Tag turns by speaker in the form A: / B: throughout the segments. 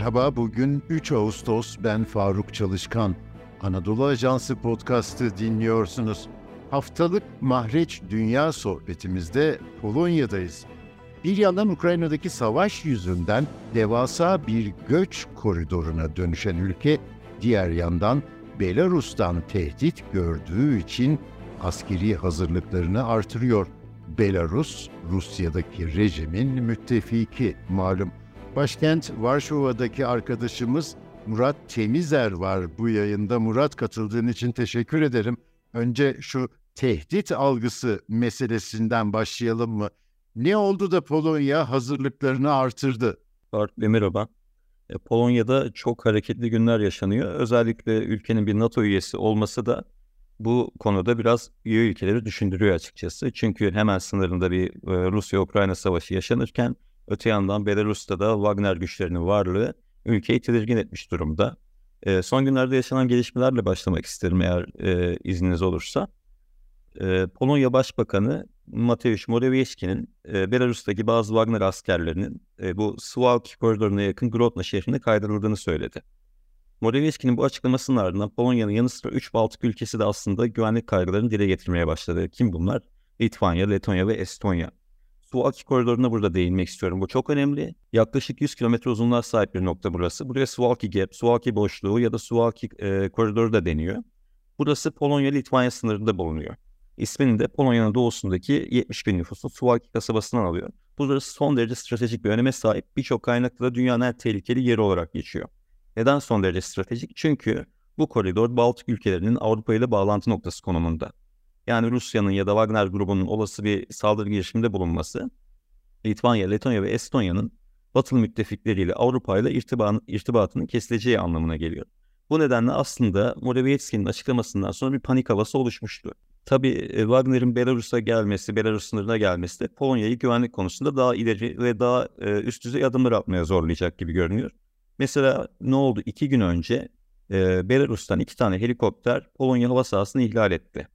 A: Merhaba, bugün 3 Ağustos, ben Faruk Çalışkan. Anadolu Ajansı podcast'ı dinliyorsunuz. Haftalık Mahreç Dünya sohbetimizde Polonya'dayız. Bir yandan Ukrayna'daki savaş yüzünden devasa bir göç koridoruna dönüşen ülke, diğer yandan Belarus'tan tehdit gördüğü için askeri hazırlıklarını artırıyor. Belarus, Rusya'daki rejimin müttefiki malum. Başkent Varşova'daki arkadaşımız Murat Temizer var bu yayında. Murat katıldığın için teşekkür ederim. Önce şu tehdit algısı meselesinden başlayalım mı? Ne oldu da Polonya hazırlıklarını artırdı?
B: Bey merhaba. E, Polonya'da çok hareketli günler yaşanıyor. Özellikle ülkenin bir NATO üyesi olması da bu konuda biraz üye ülkeleri düşündürüyor açıkçası. Çünkü hemen sınırında bir e, Rusya-Ukrayna savaşı yaşanırken öte yandan Belarus'ta da Wagner güçlerinin varlığı ülkeyi tedirgin etmiş durumda. E, son günlerde yaşanan gelişmelerle başlamak isterim eğer e, izniniz olursa. E, Polonya Başbakanı Mateusz Morawiecki'nin e, Belarus'taki bazı Wagner askerlerinin e, bu Suwałki koridoruna yakın Grodno şehrine kaydırıldığını söyledi. Morawiecki'nin bu açıklamasının ardından Polonya'nın yanı sıra 3 Baltık ülkesi de aslında güvenlik kaygılarını dile getirmeye başladı. Kim bunlar? Litvanya, Letonya ve Estonya. Suwałki koridoruna burada değinmek istiyorum. Bu çok önemli. Yaklaşık 100 kilometre uzunluğa sahip bir nokta burası. Buraya Suwałki Gap, Suwałki boşluğu ya da Suwałki e, koridoru da deniyor. Burası Polonya-Litvanya sınırında bulunuyor. İsmini de Polonya'nın doğusundaki 70 bin nüfuslu Suwałki kasabasından alıyor. Burası son derece stratejik bir öneme sahip. Birçok kaynakta da dünyanın en tehlikeli yeri olarak geçiyor. Neden son derece stratejik? Çünkü bu koridor Baltık ülkelerinin Avrupa ile bağlantı noktası konumunda. Yani Rusya'nın ya da Wagner grubunun olası bir saldırı girişiminde bulunması, Litvanya, Letonya ve Estonya'nın batılı müttefikleriyle Avrupa ile irtibatının kesileceği anlamına geliyor. Bu nedenle aslında Morawiecki'nin açıklamasından sonra bir panik havası oluşmuştu. Tabii e, Wagner'in Belarus'a gelmesi, Belarus sınırına gelmesi de Polonya'yı güvenlik konusunda daha ileri ve daha e, üst düzey adımlar atmaya zorlayacak gibi görünüyor. Mesela ne oldu? İki gün önce e, Belarus'tan iki tane helikopter Polonya hava sahasını ihlal etti.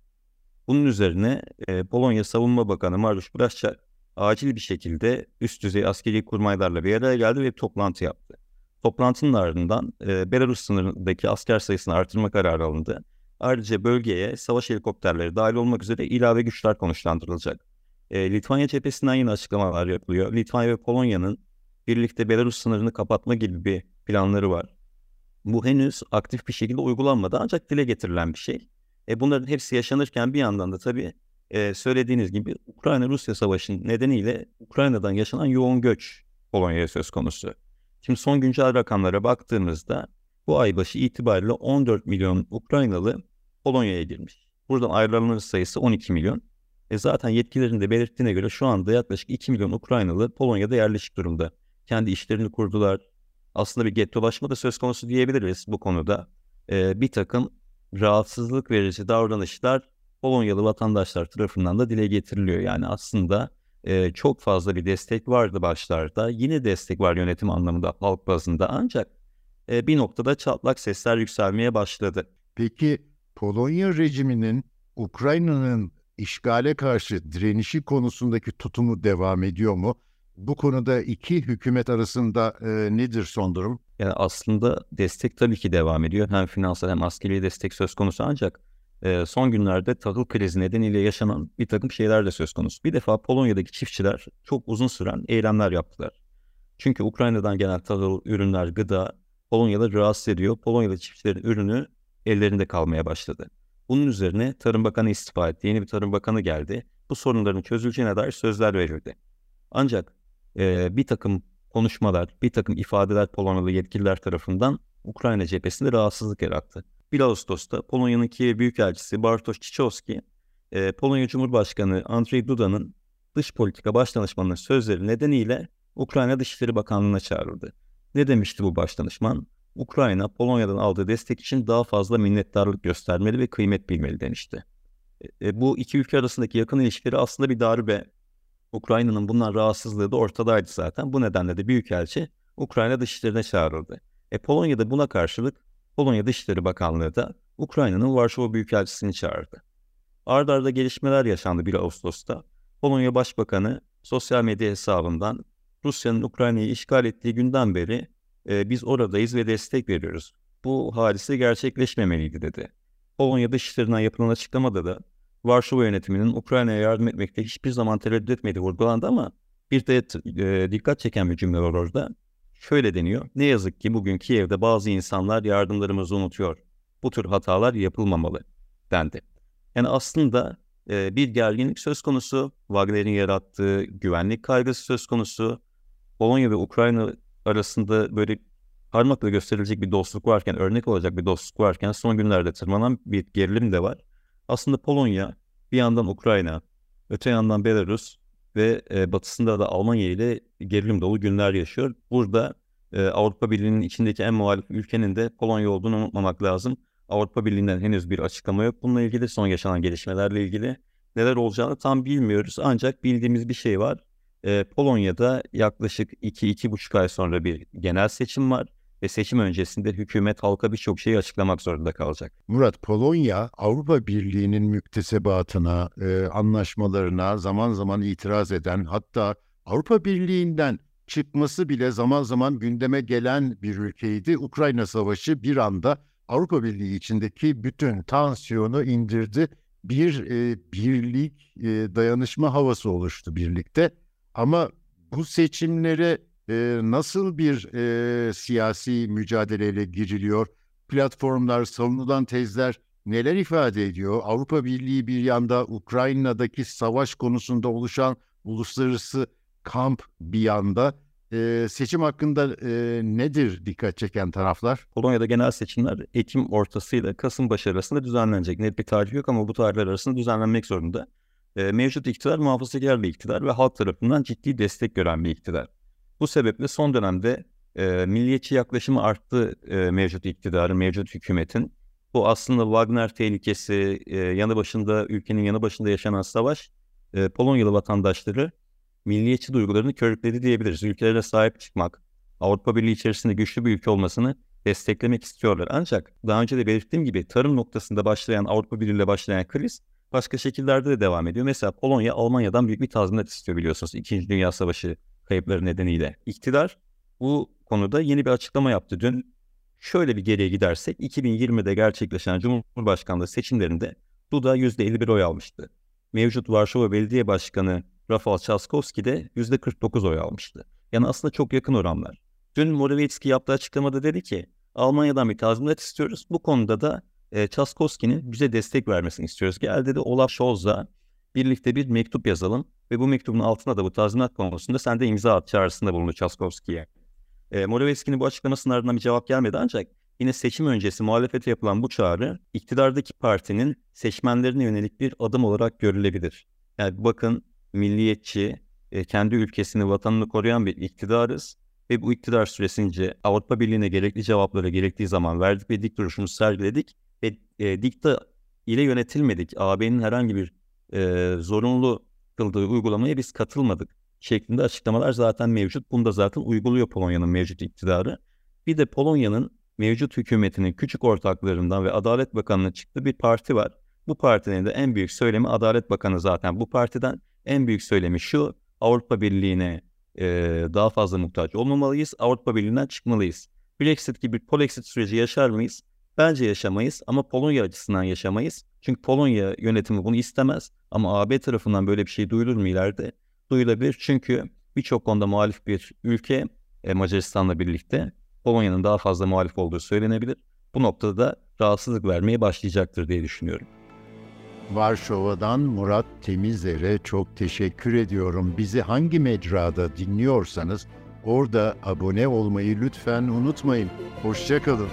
B: Bunun üzerine e, Polonya Savunma Bakanı Mariusz Błaszczak acil bir şekilde üst düzey askeri kurmaylarla bir araya geldi ve bir toplantı yaptı. Toplantının ardından e, Belarus sınırındaki asker sayısını artırma kararı alındı. Ayrıca bölgeye savaş helikopterleri dahil olmak üzere ilave güçler konuşlandırılacak. E, Litvanya cephesinden yine açıklamalar yapılıyor. Litvanya ve Polonya'nın birlikte Belarus sınırını kapatma gibi bir planları var. Bu henüz aktif bir şekilde uygulanmadı ancak dile getirilen bir şey. E, bunların hepsi yaşanırken bir yandan da tabii e, söylediğiniz gibi Ukrayna-Rusya savaşının nedeniyle Ukrayna'dan yaşanan yoğun göç Polonya'ya söz konusu. Şimdi son güncel rakamlara baktığımızda bu ay başı itibariyle 14 milyon Ukraynalı Polonya'ya girmiş. Buradan ayrılanların sayısı 12 milyon. E zaten yetkililerin de belirttiğine göre şu anda yaklaşık 2 milyon Ukraynalı Polonya'da yerleşik durumda. Kendi işlerini kurdular. Aslında bir gettolaşma da söz konusu diyebiliriz bu konuda. E, bir takım rahatsızlık verici davranışlar Polonyalı vatandaşlar tarafından da dile getiriliyor. Yani aslında e, çok fazla bir destek vardı başlarda. Yine destek var yönetim anlamında halk bazında ancak e, bir noktada çatlak sesler yükselmeye başladı.
A: Peki Polonya rejiminin Ukrayna'nın işgale karşı direnişi konusundaki tutumu devam ediyor mu? Bu konuda iki hükümet arasında e, nedir son durum?
B: Yani aslında destek tabii ki devam ediyor. Hem finansal hem askeri destek söz konusu ancak e, son günlerde tahıl krizi nedeniyle yaşanan bir takım şeyler de söz konusu. Bir defa Polonya'daki çiftçiler çok uzun süren eylemler yaptılar. Çünkü Ukrayna'dan gelen tahıl, ürünler, gıda Polonya'da rahatsız ediyor. Polonyalı çiftçilerin ürünü ellerinde kalmaya başladı. Bunun üzerine Tarım Bakanı istifa etti. Yeni bir Tarım Bakanı geldi. Bu sorunların çözüleceğine dair sözler verildi. Ancak e, bir takım konuşmalar, bir takım ifadeler Polonyalı yetkililer tarafından Ukrayna cephesinde rahatsızlık yarattı. 1 Ağustos'ta Polonya'nın Kiev Büyükelçisi Bartosz Cichowski, e, Polonya Cumhurbaşkanı Andrzej Duda'nın dış politika başdanışmanının sözleri nedeniyle Ukrayna Dışişleri Bakanlığı'na çağrıldı. Ne demişti bu başdanışman? Ukrayna, Polonya'dan aldığı destek için daha fazla minnettarlık göstermeli ve kıymet bilmeli demişti. E, e, bu iki ülke arasındaki yakın ilişkileri aslında bir darbe. Ukrayna'nın bundan rahatsızlığı da ortadaydı zaten. Bu nedenle de Büyükelçi Ukrayna Dışişleri'ne çağrıldı. E, Polonya'da buna karşılık Polonya Dışişleri Bakanlığı da Ukrayna'nın Varşova Büyükelçisini çağırdı. Arda arda gelişmeler yaşandı 1 Ağustos'ta. Polonya Başbakanı sosyal medya hesabından Rusya'nın Ukrayna'yı işgal ettiği günden beri e, biz oradayız ve destek veriyoruz. Bu hadise gerçekleşmemeliydi dedi. Polonya Dışişleri'nden yapılan açıklamada da Varşova yönetiminin Ukrayna'ya yardım etmekte hiçbir zaman tereddüt etmediği vurgulandı ama bir de e, dikkat çeken bir cümle var orada. Şöyle deniyor. Ne yazık ki bugün Kiev'de bazı insanlar yardımlarımızı unutuyor. Bu tür hatalar yapılmamalı dendi. Yani aslında e, bir gerginlik söz konusu, Wagner'in yarattığı güvenlik kaygısı söz konusu. Polonya ve Ukrayna arasında böyle parmakla gösterilecek bir dostluk varken, örnek olacak bir dostluk varken son günlerde tırmanan bir gerilim de var. Aslında Polonya bir yandan Ukrayna, öte yandan Belarus ve e, batısında da Almanya ile gerilim dolu günler yaşıyor. Burada e, Avrupa Birliği'nin içindeki en muhalif ülkenin de Polonya olduğunu unutmamak lazım. Avrupa Birliği'nden henüz bir açıklama yok. Bununla ilgili son yaşanan gelişmelerle ilgili neler olacağını tam bilmiyoruz. Ancak bildiğimiz bir şey var. E, Polonya'da yaklaşık 2-2,5 ay sonra bir genel seçim var ve seçim öncesinde hükümet halka birçok şeyi açıklamak zorunda kalacak.
A: Murat, Polonya Avrupa Birliği'nin müktesebatına, e, anlaşmalarına zaman zaman itiraz eden hatta Avrupa Birliği'nden çıkması bile zaman zaman gündeme gelen bir ülkeydi. Ukrayna Savaşı bir anda Avrupa Birliği içindeki bütün tansiyonu indirdi. Bir e, birlik, e, dayanışma havası oluştu birlikte. Ama bu seçimlere e, nasıl bir e, siyasi mücadeleyle giriliyor? Platformlar, savunulan tezler neler ifade ediyor? Avrupa Birliği bir yanda Ukrayna'daki savaş konusunda oluşan uluslararası kamp bir yanda e, seçim hakkında e, nedir dikkat çeken taraflar?
B: Polonya'da genel seçimler Ekim ortasıyla Kasım başı arasında düzenlenecek. Net bir tarih yok ama bu tarihler arasında düzenlenmek zorunda. E, mevcut iktidar muhafazakar bir iktidar ve halk tarafından ciddi destek gören bir iktidar. Bu sebeple son dönemde e, milliyetçi yaklaşımı arttı e, mevcut iktidarın, mevcut hükümetin. Bu aslında Wagner tehlikesi, e, yanı başında ülkenin yanı başında yaşanan savaş, e, Polonyalı vatandaşları milliyetçi duygularını körükledi diyebiliriz. Ülkelere sahip çıkmak, Avrupa Birliği içerisinde güçlü bir ülke olmasını desteklemek istiyorlar. Ancak daha önce de belirttiğim gibi tarım noktasında başlayan Avrupa Birliği ile başlayan kriz başka şekillerde de devam ediyor. Mesela Polonya Almanya'dan büyük bir tazminat istiyor biliyorsunuz. İkinci Dünya Savaşı kayıpları nedeniyle. İktidar bu konuda yeni bir açıklama yaptı. Dün şöyle bir geriye gidersek 2020'de gerçekleşen Cumhurbaşkanlığı seçimlerinde Duda %51 oy almıştı. Mevcut Varşova Belediye Başkanı Rafał Trzaskowski de %49 oy almıştı. Yani aslında çok yakın oranlar. Dün Morawiecki yaptığı açıklamada dedi ki Almanya'dan bir tazminat istiyoruz. Bu konuda da e, Trzaskowski'nin bize destek vermesini istiyoruz. Gel dedi Olaf Scholz'a birlikte bir mektup yazalım ve bu mektubun altına da bu tazminat konusunda sen de imza at çağrısında bulundu Çaskovski'ye. E, Morawiecki'nin bu açıklamasının ardından bir cevap gelmedi ancak yine seçim öncesi muhalefete yapılan bu çağrı iktidardaki partinin seçmenlerine yönelik bir adım olarak görülebilir. Yani bakın milliyetçi, e, kendi ülkesini, vatanını koruyan bir iktidarız ve bu iktidar süresince Avrupa Birliği'ne gerekli cevapları gerektiği zaman verdik ve dik duruşumuzu sergiledik ve e, dikta ile yönetilmedik. AB'nin herhangi bir e, zorunlu kıldığı uygulamaya biz katılmadık şeklinde açıklamalar zaten mevcut. Bunu da zaten uyguluyor Polonya'nın mevcut iktidarı. Bir de Polonya'nın mevcut hükümetinin küçük ortaklarından ve Adalet Bakanı'nın çıktığı bir parti var. Bu partinin de en büyük söylemi Adalet Bakanı zaten. Bu partiden en büyük söylemi şu Avrupa Birliği'ne e, daha fazla muhtaç olmamalıyız. Avrupa Birliği'nden çıkmalıyız. Brexit gibi bir Polexit süreci yaşar mıyız? Bence yaşamayız ama Polonya açısından yaşamayız. Çünkü Polonya yönetimi bunu istemez. Ama AB tarafından böyle bir şey duyulur mu ileride? Duyulabilir çünkü birçok konuda muhalif bir ülke e, Macaristan'la birlikte Polonya'nın daha fazla muhalif olduğu söylenebilir. Bu noktada da rahatsızlık vermeye başlayacaktır diye düşünüyorum.
A: Varşova'dan Murat Temizler'e çok teşekkür ediyorum. Bizi hangi mecrada dinliyorsanız orada abone olmayı lütfen unutmayın. Hoşçakalın.